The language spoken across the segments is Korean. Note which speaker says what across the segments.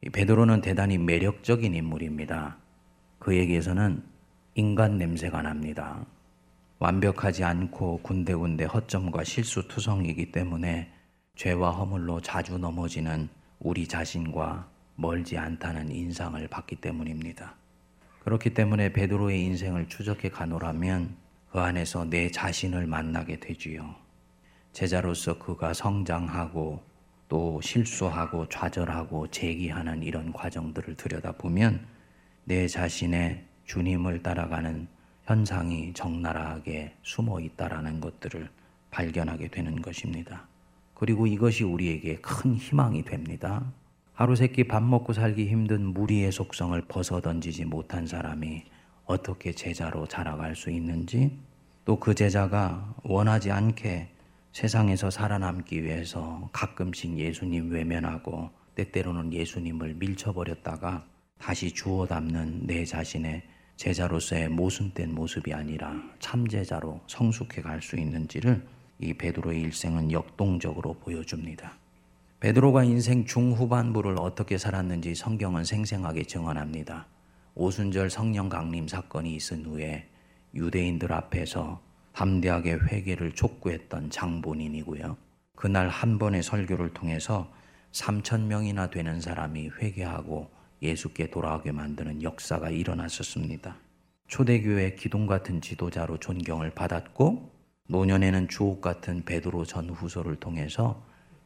Speaker 1: 이 베드로는 대단히 매력적인 인물입니다. 그에게서는 인간 냄새가 납니다. 완벽하지 않고 군데군데 허점과 실수투성이기 때문에 죄와 허물로 자주 넘어지는 우리 자신과 멀지 않다는 인상을 받기 때문입니다. 그렇기 때문에 베드로의 인생을 추적해 가노라면 그 안에서 내 자신을 만나게 되지요. 제자로서 그가 성장하고 또 실수하고 좌절하고 재기하는 이런 과정들을 들여다보면 내 자신의 주님을 따라가는 현상이 적나라하게 숨어 있다라는 것들을 발견하게 되는 것입니다. 그리고 이것이 우리에게 큰 희망이 됩니다. 하루 세끼 밥 먹고 살기 힘든 무리의 속성을 벗어 던지지 못한 사람이 어떻게 제자로 자라갈 수 있는지 또 그 제자가 원하지 않게 세상에서 살아남기 위해서 가끔씩 예수님 외면하고 때때로는 예수님을 밀쳐버렸다가 다시 주워 담는 내 자신의 제자로서의 모순된 모습이 아니라 참제자로 성숙해 갈 수 있는지를 이 베드로의 일생은 역동적으로 보여줍니다. 베드로가 인생 중후반부를 어떻게 살았는지 성경은 생생하게 증언합니다. 오순절 성령 강림 사건이 있은 후에 유대인들 앞에서 담대하게 회개를 촉구했던 장본인이고요. 그날 한 번의 설교를 통해서 3천 명이나 되는 사람이 회개하고 예수께 돌아오게 만드는 역사가 일어났었습니다. 초대교회 기둥 같은 지도자로 존경을 받았고 노년에는 주옥 같은 베드로 전 후서를 통해서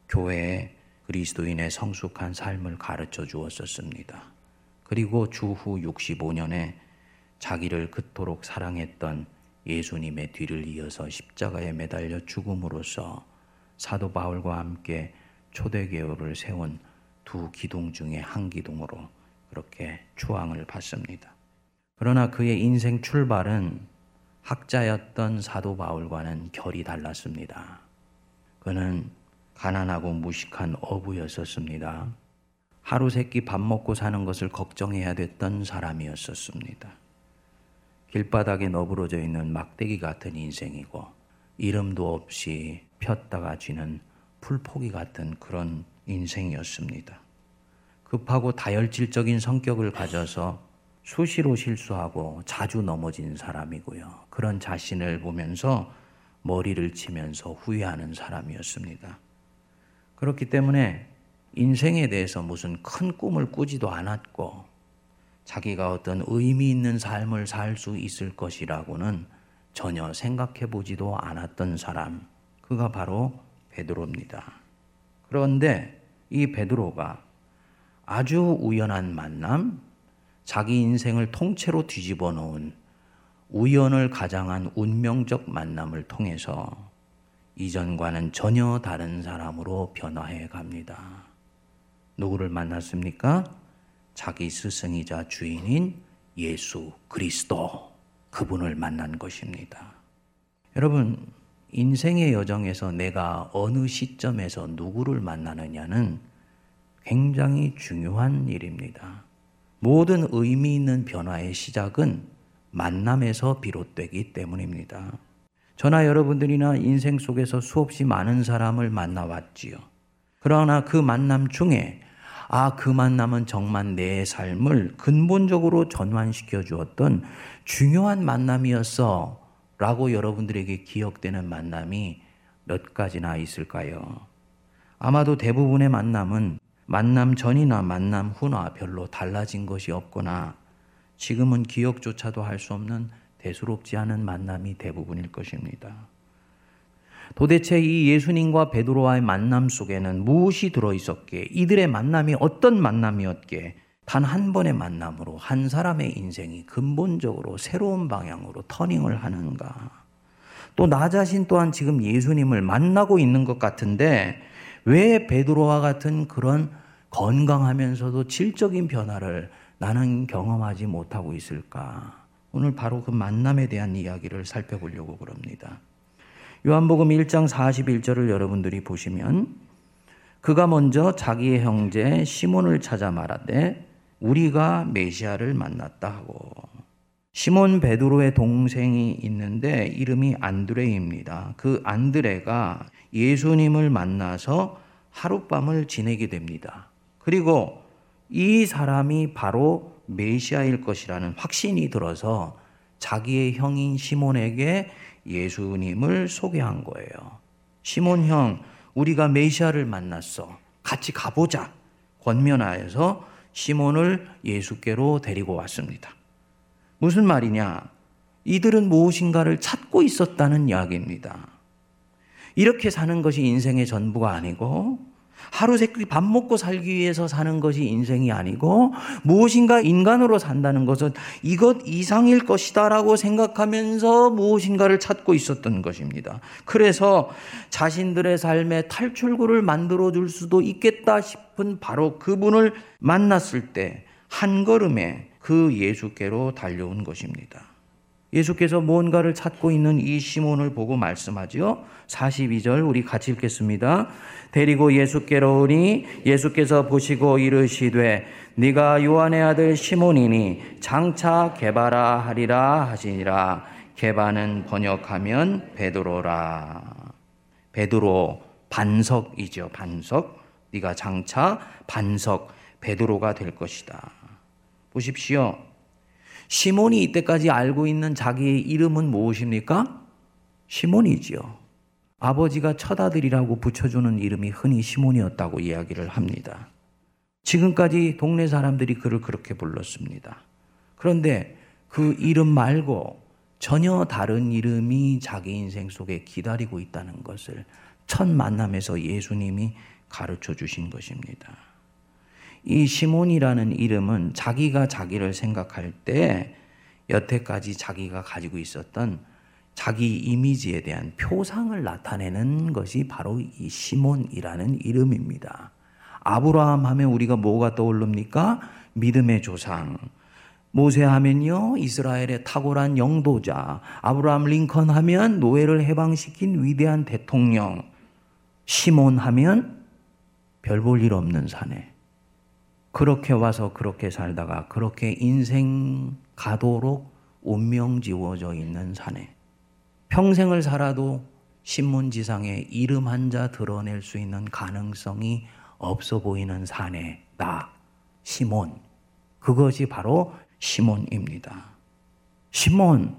Speaker 1: 교회에 그리스도인의 성숙한 삶을 가르쳐 주었었습니다. 그리고 주후 65년에 자기를 그토록 사랑했던 예수님의 뒤를 이어서 십자가에 매달려 죽음으로써 사도 바울과 함께 초대교회를 세운 두 기둥 중에 한 기둥으로 그렇게 추앙을 받습니다. 그러나 그의 인생 출발은 학자였던 사도 바울과는 결이 달랐습니다. 그는 가난하고 무식한 어부였었습니다. 하루 세끼 밥 먹고 사는 것을 걱정해야 됐던 사람이었었습니다. 길바닥에 너부러져 있는 막대기 같은 인생이고 이름도 없이 폈다가 쥐는 풀포기 같은 그런 인생이었습니다. 급하고 다혈질적인 성격을 가져서 수시로 실수하고 자주 넘어진 사람이고요. 그런 자신을 보면서 머리를 치면서 후회하는 사람이었습니다. 그렇기 때문에 인생에 대해서 무슨 큰 꿈을 꾸지도 않았고 자기가 어떤 의미 있는 삶을 살 수 있을 것이라고는 전혀 생각해 보지도 않았던 사람. 그가 바로 베드로입니다. 그런데 이 베드로가 아주 우연한 만남, 자기 인생을 통째로 뒤집어 놓은 우연을 가장한 운명적 만남을 통해서 이전과는 전혀 다른 사람으로 변화해 갑니다. 누구를 만났습니까? 자기 스승이자 주인인 예수 그리스도 그분을 만난 것입니다. 여러분, 인생의 여정에서 내가 어느 시점에서 누구를 만나느냐는 굉장히 중요한 일입니다. 모든 의미 있는 변화의 시작은 만남에서 비롯되기 때문입니다. 저나 여러분들이나 인생 속에서 수없이 많은 사람을 만나왔지요. 그러나 그 만남 중에 아, 그 만 남은 정말 내 삶을 근본적으로 전환시켜 주었던 중요한 만남이었어. 라고 여러분들에게 기억되는 만남이 몇 가지나 있을까요? 아마도 대부분의 만남은 만남 전이나 만남 후나 별로 달라진 것이 없거나 지금은 기억조차도 할 수 없는 대수롭지 않은 만남이 대부분일 것입니다. 도대체 이 예수님과 베드로와의 만남 속에는 무엇이 들어 있었기에 이들의 만남이 어떤 만남이었기에 단 한 번의 만남으로 한 사람의 인생이 근본적으로 새로운 방향으로 터닝을 하는가? 또 나 자신 또한 지금 예수님을 만나고 있는 것 같은데 왜 베드로와 같은 그런 건강하면서도 질적인 변화를 나는 경험하지 못하고 있을까? 오늘 바로 그 만남에 대한 이야기를 살펴보려고 그럽니다. 요한복음 1장 41절을 여러분들이 보시면 그가 먼저 자기의 형제 시몬을 찾아 말하되 우리가 메시아를 만났다 하고 시몬 베드로의 동생이 있는데 이름이 안드레입니다. 그 안드레가 예수님을 만나서 하룻밤을 지내게 됩니다. 그리고 이 사람이 바로 메시아일 것이라는 확신이 들어서 자기의 형인 시몬에게 예수님을 소개한 거예요. 시몬 형, 우리가 메시아를 만났어. 같이 가보자. 권면하여서 시몬을 예수께로 데리고 왔습니다. 무슨 말이냐? 이들은 무엇인가를 찾고 있었다는 이야기입니다. 이렇게 사는 것이 인생의 전부가 아니고 하루 세끼 밥 먹고 살기 위해서 사는 것이 인생이 아니고 무엇인가 인간으로 산다는 것은 이것 이상일 것이다라고 생각하면서 무엇인가를 찾고 있었던 것입니다. 그래서 자신들의 삶에 탈출구를 만들어 줄 수도 있겠다 싶은 바로 그분을 만났을 때 한 걸음에 그 예수께로 달려온 것입니다. 예수께서 무언가를 찾고 있는 이 시몬을 보고 말씀하지요. 42절 우리 같이 읽겠습니다. 데리고 예수께로 오니 예수께서 보시고 이르시되 네가 요한의 아들 시몬이니 장차 개바라 하리라 하시니라. 개바는 번역하면 베드로라. 베드로 반석이죠. 반석. 네가 장차 반석 베드로가 될 것이다. 보십시오. 시몬이 이때까지 알고 있는 자기의 이름은 무엇입니까? 시몬이지요. 아버지가 첫아들이라고 붙여주는 이름이 흔히 시몬이었다고 이야기를 합니다. 지금까지 동네 사람들이 그를 그렇게 불렀습니다. 그런데 그 이름 말고 전혀 다른 이름이 자기 인생 속에 기다리고 있다는 것을 첫 만남에서 예수님이 가르쳐 주신 것입니다. 이 시몬이라는 이름은 자기가 자기를 생각할 때 여태까지 자기가 가지고 있었던 자기 이미지에 대한 표상을 나타내는 것이 바로 이 시몬이라는 이름입니다. 아브라함 하면 우리가 뭐가 떠오릅니까? 믿음의 조상. 모세 하면요, 이스라엘의 탁월한 영도자. 아브라함 링컨 하면 노예를 해방시킨 위대한 대통령. 시몬 하면 별 볼 일 없는 사내. 그렇게 와서 그렇게 살다가 그렇게 인생 가도록 운명 지워져 있는 사내. 평생을 살아도 신문지상에 이름 한 자 드러낼 수 있는 가능성이 없어 보이는 사내. 나, 시몬. 그것이 바로 시몬입니다. 시몬.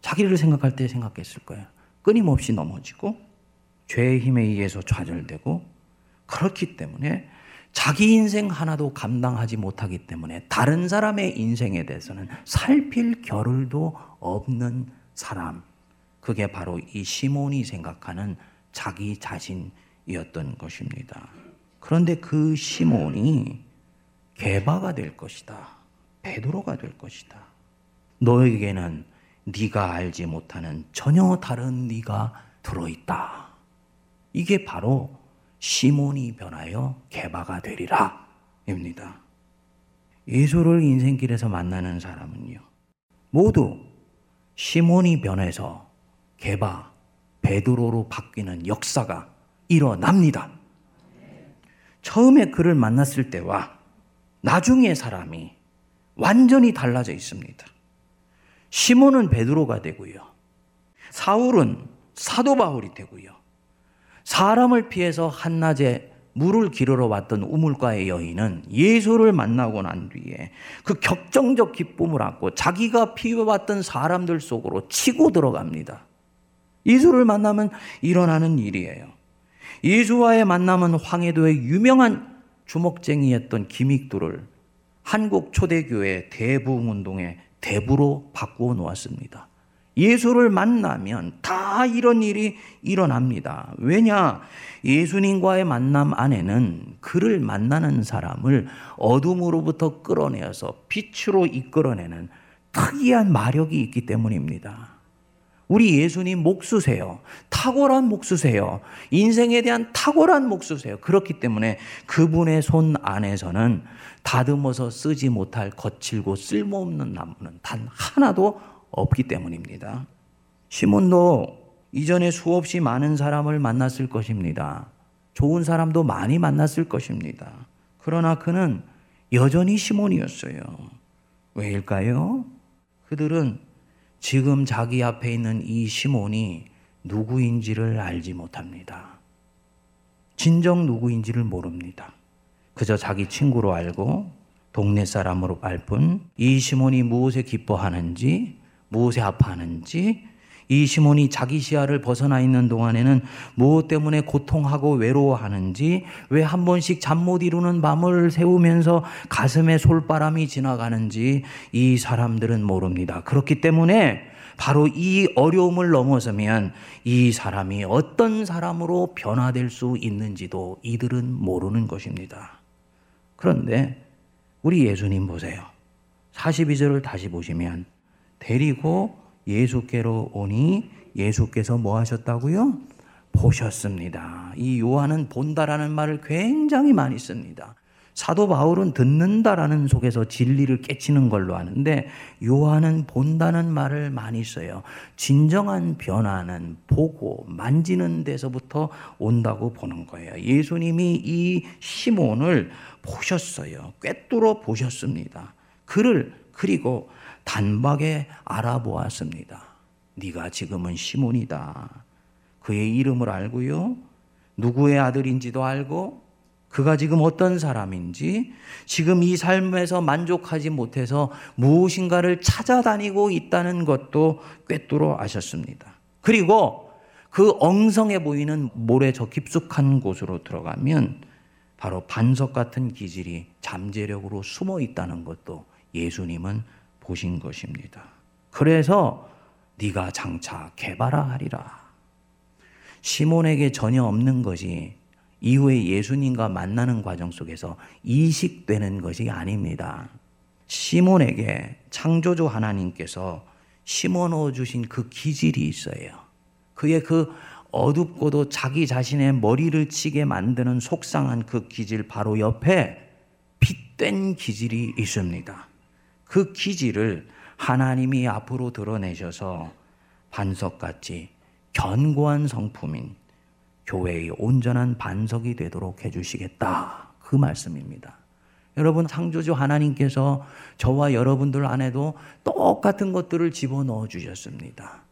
Speaker 1: 자기를 생각할 때 생각했을 거예요. 끊임없이 넘어지고, 죄의 힘에 의해서 좌절되고, 그렇기 때문에 자기 인생 하나도 감당하지 못하기 때문에 다른 사람의 인생에 대해서는 살필 겨를도 없는 사람. 그게 바로 이 시몬이 생각하는 자기 자신이었던 것입니다. 그런데 그 시몬이 개바가 될 것이다. 베드로가 될 것이다. 너에게는 네가 알지 못하는 전혀 다른 네가 들어 있다. 이게 바로 시몬이 변하여 개바가 되리라. 입니다. 예수를 인생길에서 만나는 사람은요. 모두 시몬이 변해서 개바, 베드로로 바뀌는 역사가 일어납니다. 처음에 그를 만났을 때와 나중에 사람이 완전히 달라져 있습니다. 시몬은 베드로가 되고요. 사울은 사도 바울이 되고요. 사람을 피해서 한낮에 물을 기르러 왔던 우물가의 여인은 예수를 만나고 난 뒤에 그 격정적 기쁨을 안고 자기가 피워왔던 사람들 속으로 치고 들어갑니다. 예수를 만나면 일어나는 일이에요. 예수와의 만남은 황해도의 유명한 주먹쟁이였던 김익두를 한국 초대교회 대부운동의 대부로 바꾸어 놓았습니다. 예수를 만나면 다 이런 일이 일어납니다. 왜냐? 예수님과의 만남 안에는 그를 만나는 사람을 어둠으로부터 끌어내어서 빛으로 이끌어내는 특이한 마력이 있기 때문입니다. 우리 예수님 목수세요. 탁월한 목수세요. 인생에 대한 탁월한 목수세요. 그렇기 때문에 그분의 손 안에서는 다듬어서 쓰지 못할 거칠고 쓸모없는 나무는 단 하나도 없기 때문입니다. 시몬도 이전에 수없이 많은 사람을 만났을 것입니다. 좋은 사람도 많이 만났을 것입니다. 그러나 그는 여전히 시몬이었어요. 왜일까요? 그들은 지금 자기 앞에 있는 이 시몬이 누구인지를 알지 못합니다. 진정 누구인지를 모릅니다. 그저 자기 친구로 알고 동네 사람으로 알 뿐 이 시몬이 무엇에 기뻐하는지 무엇에 아파하는지 이 시몬이 자기 시야를 벗어나 있는 동안에는 무엇 때문에 고통하고 외로워하는지 왜 한 번씩 잠 못 이루는 밤을 새우면서 가슴에 솔바람이 지나가는지 이 사람들은 모릅니다. 그렇기 때문에 바로 이 어려움을 넘어서면 이 사람이 어떤 사람으로 변화될 수 있는지도 이들은 모르는 것입니다. 그런데 우리 예수님 보세요. 42절을 다시 보시면 데리고 예수께로 오니 예수께서 뭐 하셨다고요? 보셨습니다. 이 요한은 본다라는 말을 굉장히 많이 씁니다. 사도 바울은 듣는다라는 속에서 진리를 깨치는 걸로 아는데 요한은 본다는 말을 많이 써요. 진정한 변화는 보고 만지는 데서부터 온다고 보는 거예요. 예수님이 이 시몬을 보셨어요. 꿰뚫어 보셨습니다. 그를 그리고 단박에 알아보았습니다. 네가 지금은 시몬이다. 그의 이름을 알고요. 누구의 아들인지도 알고 그가 지금 어떤 사람인지 지금 이 삶에서 만족하지 못해서 무엇인가를 찾아다니고 있다는 것도 꿰뚫어 아셨습니다. 그리고 그 엉성해 보이는 모래 저 깊숙한 곳으로 들어가면 바로 반석 같은 기질이 잠재력으로 숨어 있다는 것도 예수님은 보신 것입니다. 그래서 네가 장차 개발하리라. 시몬에게 전혀 없는 것이 이후에 예수님과 만나는 과정 속에서 이식되는 것이 아닙니다. 시몬에게 창조주 하나님께서 심어넣어 주신 그 기질이 있어요. 그의 그 어둡고도 자기 자신의 머리를 치게 만드는 속상한 그 기질 바로 옆에 핏된 기질이 있습니다. 그 기질을 하나님이 앞으로 드러내셔서 반석같이 견고한 성품인 교회의 온전한 반석이 되도록 해주시겠다. 그 말씀입니다. 여러분, 창조주 하나님께서 저와 여러분들 안에도 똑같은 것들을 집어넣어 주셨습니다.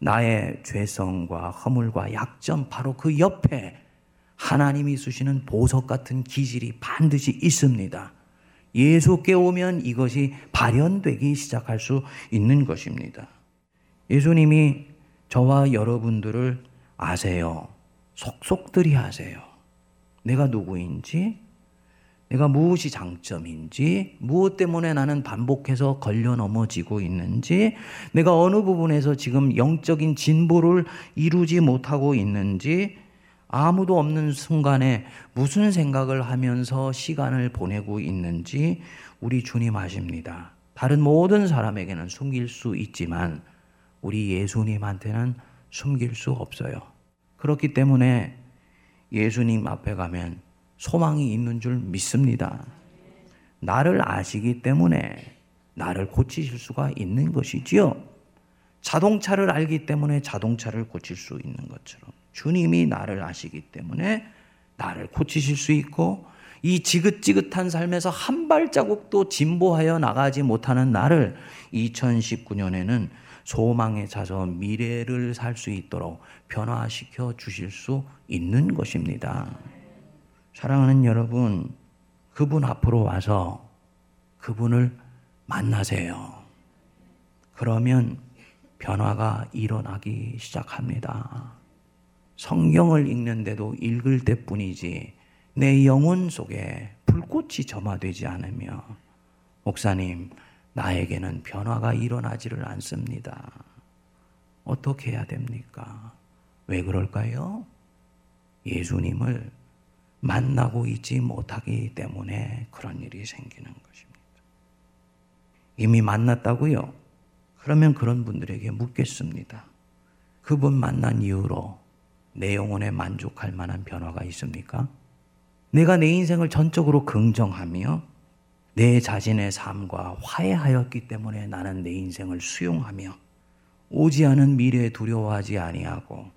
Speaker 1: 나의 죄성과 허물과 약점, 바로 그 옆에 하나님이 쓰시는 보석 같은 기질이 반드시 있습니다. 예수께 오면 이것이 발현되기 시작할 수 있는 것입니다. 예수님이 저와 여러분들을 아세요. 속속들이 아세요. 내가 누구인지, 내가 무엇이 장점인지, 무엇 때문에 나는 반복해서 걸려 넘어지고 있는지, 내가 어느 부분에서 지금 영적인 진보를 이루지 못하고 있는지, 아무도 없는 순간에 무슨 생각을 하면서 시간을 보내고 있는지 우리 주님 아십니다. 다른 모든 사람에게는 숨길 수 있지만 우리 예수님한테는 숨길 수 없어요. 그렇기 때문에 예수님 앞에 가면 소망이 있는 줄 믿습니다. 나를 아시기 때문에 나를 고치실 수가 있는 것이지요. 자동차를 알기 때문에 자동차를 고칠 수 있는 것처럼 주님이 나를 아시기 때문에 나를 고치실 수 있고 이 지긋지긋한 삶에서 한 발자국도 진보하여 나가지 못하는 나를 2019년에는 소망에 차서 미래를 살 수 있도록 변화시켜 주실 수 있는 것입니다. 사랑하는 여러분, 그분 앞으로 와서 그분을 만나세요. 그러면 변화가 일어나기 시작합니다. 성경을 읽는데도 읽을 때뿐이지 내 영혼 속에 불꽃이 점화되지 않으며 목사님 나에게는 변화가 일어나지를 않습니다. 어떻게 해야 됩니까? 왜 그럴까요? 예수님을 만나고 있지 못하기 때문에 그런 일이 생기는 것입니다. 이미 만났다고요? 그러면 그런 분들에게 묻겠습니다. 그분 만난 이후로 내 영혼에 만족할 만한 변화가 있습니까? 내가 내 인생을 전적으로 긍정하며 내 자신의 삶과 화해하였기 때문에 나는 내 인생을 수용하며 오지 않은 미래에 두려워하지 아니하고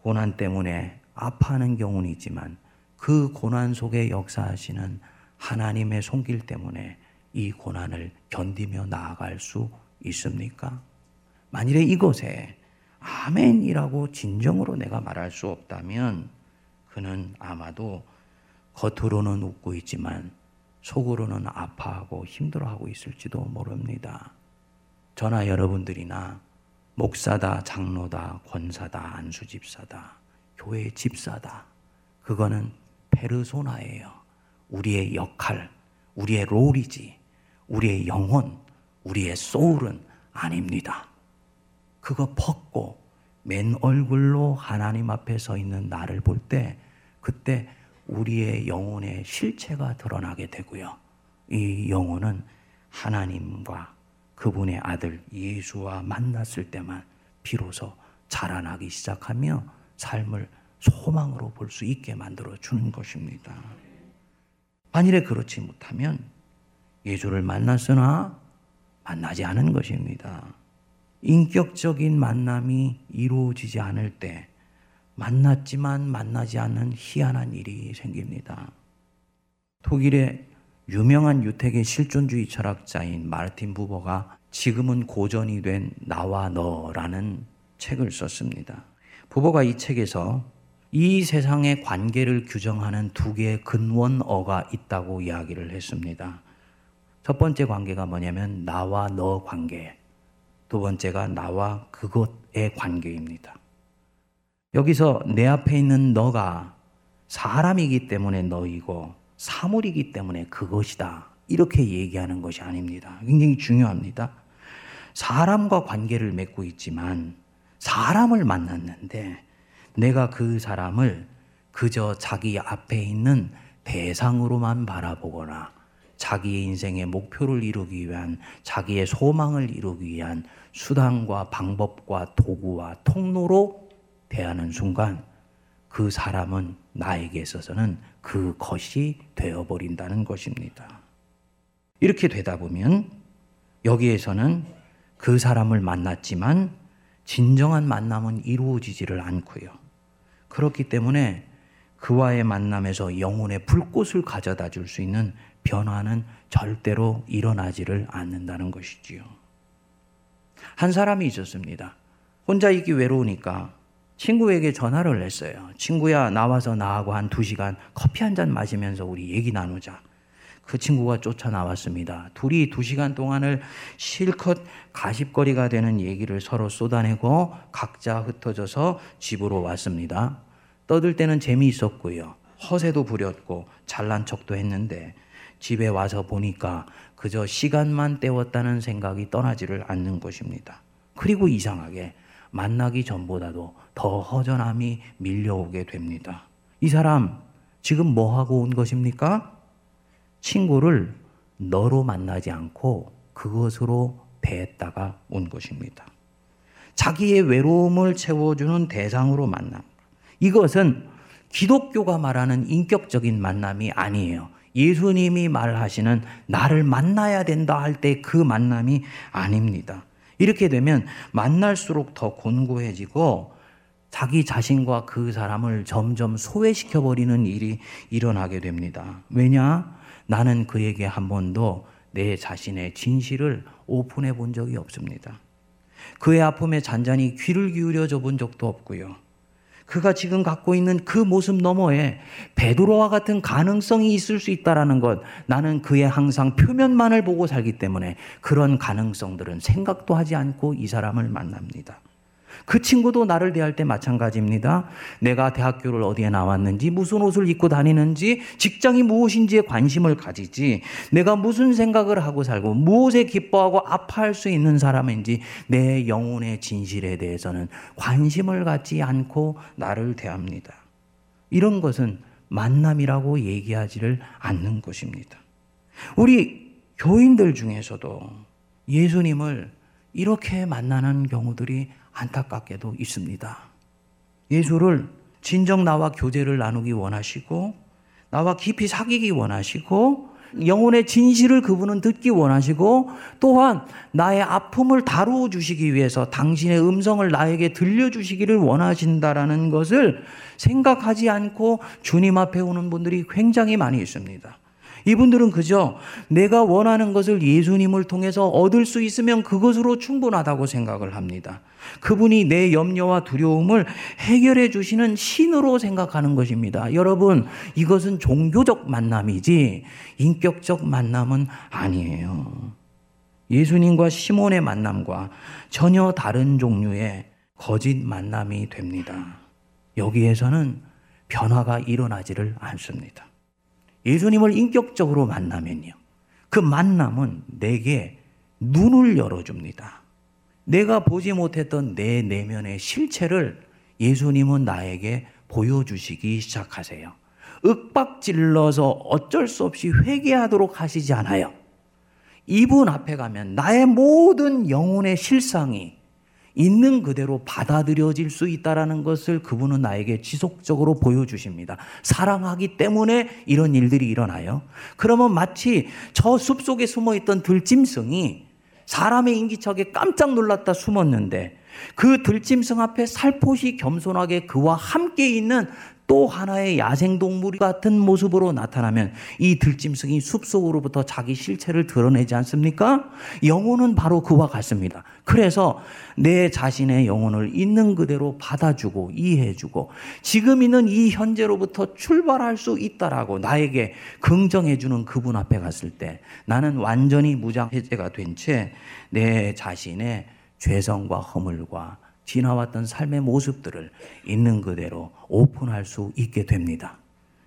Speaker 1: 고난 때문에 아파하는 경우는 있지만 그 고난 속에 역사하시는 하나님의 손길 때문에 이 고난을 견디며 나아갈 수 있습니까? 만일에 이곳에 아멘이라고 진정으로 내가 말할 수 없다면 그는 아마도 겉으로는 웃고 있지만 속으로는 아파하고 힘들어하고 있을지도 모릅니다. 저나 여러분들이나 목사다, 장로다, 권사다, 안수집사다, 교회 집사다. 그거는 페르소나예요. 우리의 역할, 우리의 롤이지. 우리의 영혼, 우리의 소울은 아닙니다. 그거 벗고 맨 얼굴로 하나님 앞에 서 있는 나를 볼 때 그때 우리의 영혼의 실체가 드러나게 되고요. 이 영혼은 하나님과 그분의 아들 예수와 만났을 때만 비로소 자라나기 시작하며 삶을 소망으로 볼 수 있게 만들어 주는 것입니다. 만일에 그렇지 못하면 예수를 만났으나 만나지 않은 것입니다. 인격적인 만남이 이루어지지 않을 때 만났지만 만나지 않는 희한한 일이 생깁니다. 독일의 유명한 유택의 실존주의 철학자인 마르틴 부버가 지금은 고전이 된 나와 너라는 책을 썼습니다. 부버가 이 책에서 이 세상의 관계를 규정하는 두 개의 근원어가 있다고 이야기를 했습니다. 첫 번째 관계가 뭐냐면 나와 너 관계. 두 번째가 나와 그것의 관계입니다. 여기서 내 앞에 있는 너가 사람이기 때문에 너이고 사물이기 때문에 그것이다. 이렇게 얘기하는 것이 아닙니다. 굉장히 중요합니다. 사람과 관계를 맺고 있지만 사람을 만났는데 내가 그 사람을 그저 자기 앞에 있는 대상으로만 바라보거나 자기의 인생의 목표를 이루기 위한 자기의 소망을 이루기 위한 수단과 방법과 도구와 통로로 대하는 순간 그 사람은 나에게 있어서는 그것이 되어버린다는 것입니다. 이렇게 되다 보면 여기에서는 그 사람을 만났지만 진정한 만남은 이루어지지를 않고요. 그렇기 때문에 그와의 만남에서 영혼의 불꽃을 가져다 줄 수 있는 변화는 절대로 일어나지를 않는다는 것이지요. 한 사람이 있었습니다. 혼자 있기 외로우니까 친구에게 전화를 했어요. 친구야, 나와서 나하고 한 두 시간 커피 한 잔 마시면서 우리 얘기 나누자. 그 친구가 쫓아 나왔습니다. 둘이 두 시간 동안을 실컷 가십거리가 되는 얘기를 서로 쏟아내고 각자 흩어져서 집으로 왔습니다. 떠들 때는 재미있었고요. 허세도 부렸고 잘난 척도 했는데 집에 와서 보니까 그저 시간만 때웠다는 생각이 떠나지를 않는 것입니다. 그리고 이상하게 만나기 전보다도 더 허전함이 밀려오게 됩니다. 이 사람 지금 뭐 하고 온 것입니까? 친구를 너로 만나지 않고 그것으로 대했다가 온 것입니다. 자기의 외로움을 채워주는 대상으로 만남. 이것은 기독교가 말하는 인격적인 만남이 아니에요. 예수님이 말하시는 나를 만나야 된다 할 때 그 만남이 아닙니다. 이렇게 되면 만날수록 더 곤고해지고 자기 자신과 그 사람을 점점 소외시켜 버리는 일이 일어나게 됩니다. 왜냐? 나는 그에게 한 번도 내 자신의 진실을 오픈해 본 적이 없습니다. 그의 아픔에 잔잔히 귀를 기울여 줘 본 적도 없고요. 그가 지금 갖고 있는 그 모습 너머에 베드로와 같은 가능성이 있을 수 있다라는 것 나는 그의 항상 표면만을 보고 살기 때문에 그런 가능성들은 생각도 하지 않고 이 사람을 만납니다. 그 친구도 나를 대할 때 마찬가지입니다. 내가 대학교를 어디에 나왔는지, 무슨 옷을 입고 다니는지, 직장이 무엇인지에 관심을 가지지, 내가 무슨 생각을 하고 살고, 무엇에 기뻐하고 아파할 수 있는 사람인지, 내 영혼의 진실에 대해서는 관심을 갖지 않고 나를 대합니다. 이런 것은 만남이라고 얘기하지를 않는 것입니다. 우리 교인들 중에서도 예수님을 이렇게 만나는 경우들이 안타깝게도 있습니다. 예수를 진정 나와 교제를 나누기 원하시고 나와 깊이 사귀기 원하시고 영혼의 진실을 그분은 듣기 원하시고 또한 나의 아픔을 다루어 주시기 위해서 당신의 음성을 나에게 들려 주시기를 원하신다라는 것을 생각하지 않고 주님 앞에 오는 분들이 굉장히 많이 있습니다. 이분들은 그저 내가 원하는 것을 예수님을 통해서 얻을 수 있으면 그것으로 충분하다고 생각을 합니다. 그분이 내 염려와 두려움을 해결해 주시는 신으로 생각하는 것입니다. 여러분, 이것은 종교적 만남이지 인격적 만남은 아니에요. 예수님과 시몬의 만남과 전혀 다른 종류의 거짓 만남이 됩니다. 여기에서는 변화가 일어나지를 않습니다. 예수님을 인격적으로 만나면요. 그 만남은 내게 눈을 열어줍니다. 내가 보지 못했던 내 내면의 실체를 예수님은 나에게 보여주시기 시작하세요. 윽박질러서 어쩔 수 없이 회개하도록 하시지 않아요. 이분 앞에 가면 나의 모든 영혼의 실상이 있는 그대로 받아들여질 수 있다라는 것을 그분은 나에게 지속적으로 보여주십니다. 사랑하기 때문에 이런 일들이 일어나요. 그러면 마치 저 숲속에 숨어 있던 들짐승이 사람의 인기척에 깜짝 놀랐다 숨었는데 그 들짐승 앞에 살포시 겸손하게 그와 함께 있는 또 하나의 야생동물 같은 모습으로 나타나면 이 들짐승이 숲속으로부터 자기 실체를 드러내지 않습니까? 영혼은 바로 그와 같습니다. 그래서 내 자신의 영혼을 있는 그대로 받아주고 이해해주고 지금 있는 이 현재로부터 출발할 수 있다라고 나에게 긍정해주는 그분 앞에 갔을 때 나는 완전히 무장해제가 된 채 내 자신의 죄성과 허물과 지나왔던 삶의 모습들을 있는 그대로 오픈할 수 있게 됩니다.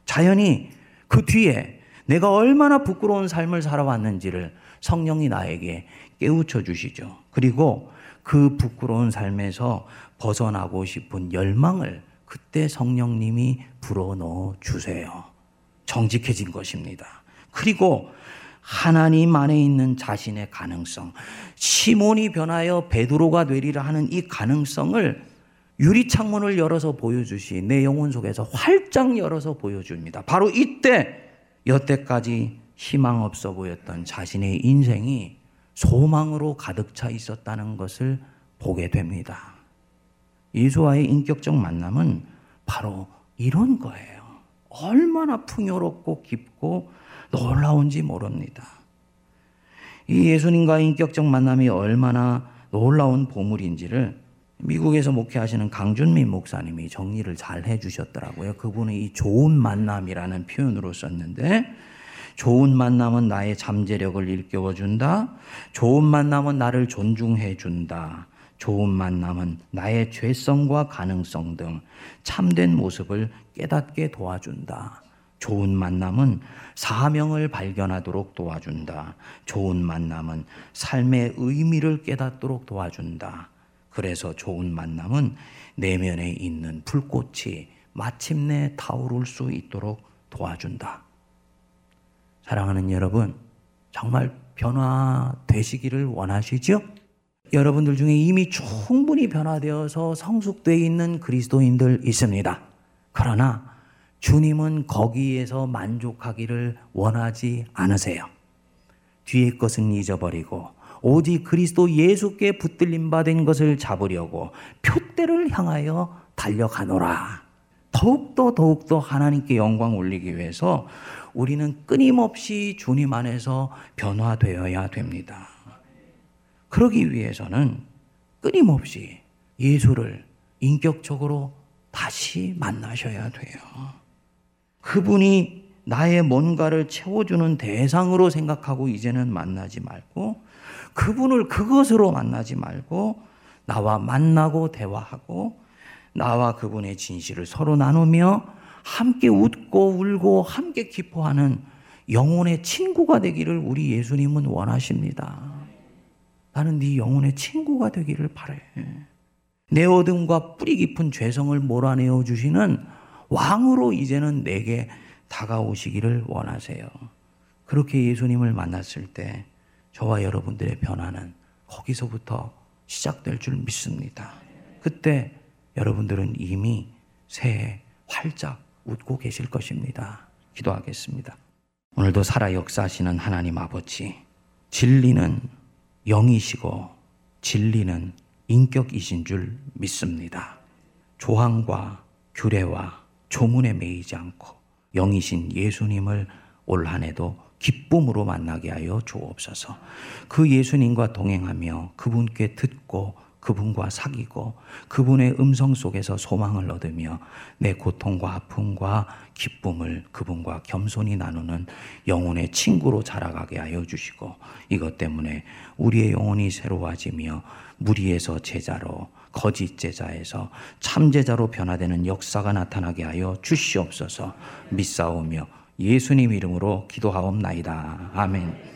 Speaker 1: 자연히 그 뒤에 내가 얼마나 부끄러운 삶을 살아왔는지를 성령이 나에게 깨우쳐 주시죠. 그리고 그 부끄러운 삶에서 벗어나고 싶은 열망을 그때 성령님이 불어넣어 주세요. 정직해진 것입니다. 그리고 하나님 안에 있는 자신의 가능성, 시몬이 변하여 베드로가 되리라 하는 이 가능성을 유리 창문을 열어서 보여주시 내 영혼 속에서 활짝 열어서 보여줍니다. 바로 이때 여태까지 희망 없어 보였던 자신의 인생이 소망으로 가득 차 있었다는 것을 보게 됩니다. 예수와의 인격적 만남은 바로 이런 거예요. 얼마나 풍요롭고 깊고 놀라운지 모릅니다. 이 예수님과 인격적 만남이 얼마나 놀라운 보물인지를 미국에서 목회하시는 강준민 목사님이 정리를 잘 해주셨더라고요. 그분이 이 좋은 만남이라는 표현으로 썼는데, 좋은 만남은 나의 잠재력을 일깨워준다. 좋은 만남은 나를 존중해준다. 좋은 만남은 나의 죄성과 가능성 등 참된 모습을 깨닫게 도와준다. 좋은 만남은 사명을 발견하도록 도와준다. 좋은 만남은 삶의 의미를 깨닫도록 도와준다. 그래서 좋은 만남은 내면에 있는 불꽃이 마침내 타오를 수 있도록 도와준다. 사랑하는 여러분, 정말 변화되시기를 원하시죠? 여러분들 중에 이미 충분히 변화되어서 성숙되어 있는 그리스도인들 있습니다. 그러나 주님은 거기에서 만족하기를 원하지 않으세요. 뒤의 것은 잊어버리고 오직 그리스도 예수께 붙들림 받은 것을 잡으려고 표대를 향하여 달려가노라. 더욱더 더욱더 하나님께 영광 올리기 위해서 우리는 끊임없이 주님 안에서 변화되어야 됩니다. 그러기 위해서는 끊임없이 예수를 인격적으로 다시 만나셔야 돼요. 그분이 나의 뭔가를 채워주는 대상으로 생각하고 이제는 만나지 말고 그분을 그것으로 만나지 말고 나와 만나고 대화하고 나와 그분의 진실을 서로 나누며 함께 웃고 울고 함께 기뻐하는 영혼의 친구가 되기를 우리 예수님은 원하십니다. 나는 네 영혼의 친구가 되기를 바래. 내 어둠과 뿌리 깊은 죄성을 몰아내어 주시는 왕으로 이제는 내게 다가오시기를 원하세요. 그렇게 예수님을 만났을 때 저와 여러분들의 변화는 거기서부터 시작될 줄 믿습니다. 그때 여러분들은 이미 새해 활짝 웃고 계실 것입니다. 기도하겠습니다. 오늘도 살아 역사하시는 하나님 아버지, 진리는 영이시고 진리는 인격이신 줄 믿습니다. 조항과 규례와 조문에 매이지 않고 영이신 예수님을 올 한해도 기쁨으로 만나게 하여 주옵소서. 그 예수님과 동행하며 그분께 듣고 그분과 사귀고 그분의 음성 속에서 소망을 얻으며 내 고통과 아픔과 기쁨을 그분과 겸손히 나누는 영혼의 친구로 자라가게 하여 주시고 이것 때문에 우리의 영혼이 새로워지며 무리에서 제자로 거짓 제자에서 참 제자로 변화되는 역사가 나타나게 하여 주시옵소서 믿사오며 예수님 이름으로 기도하옵나이다. 아멘.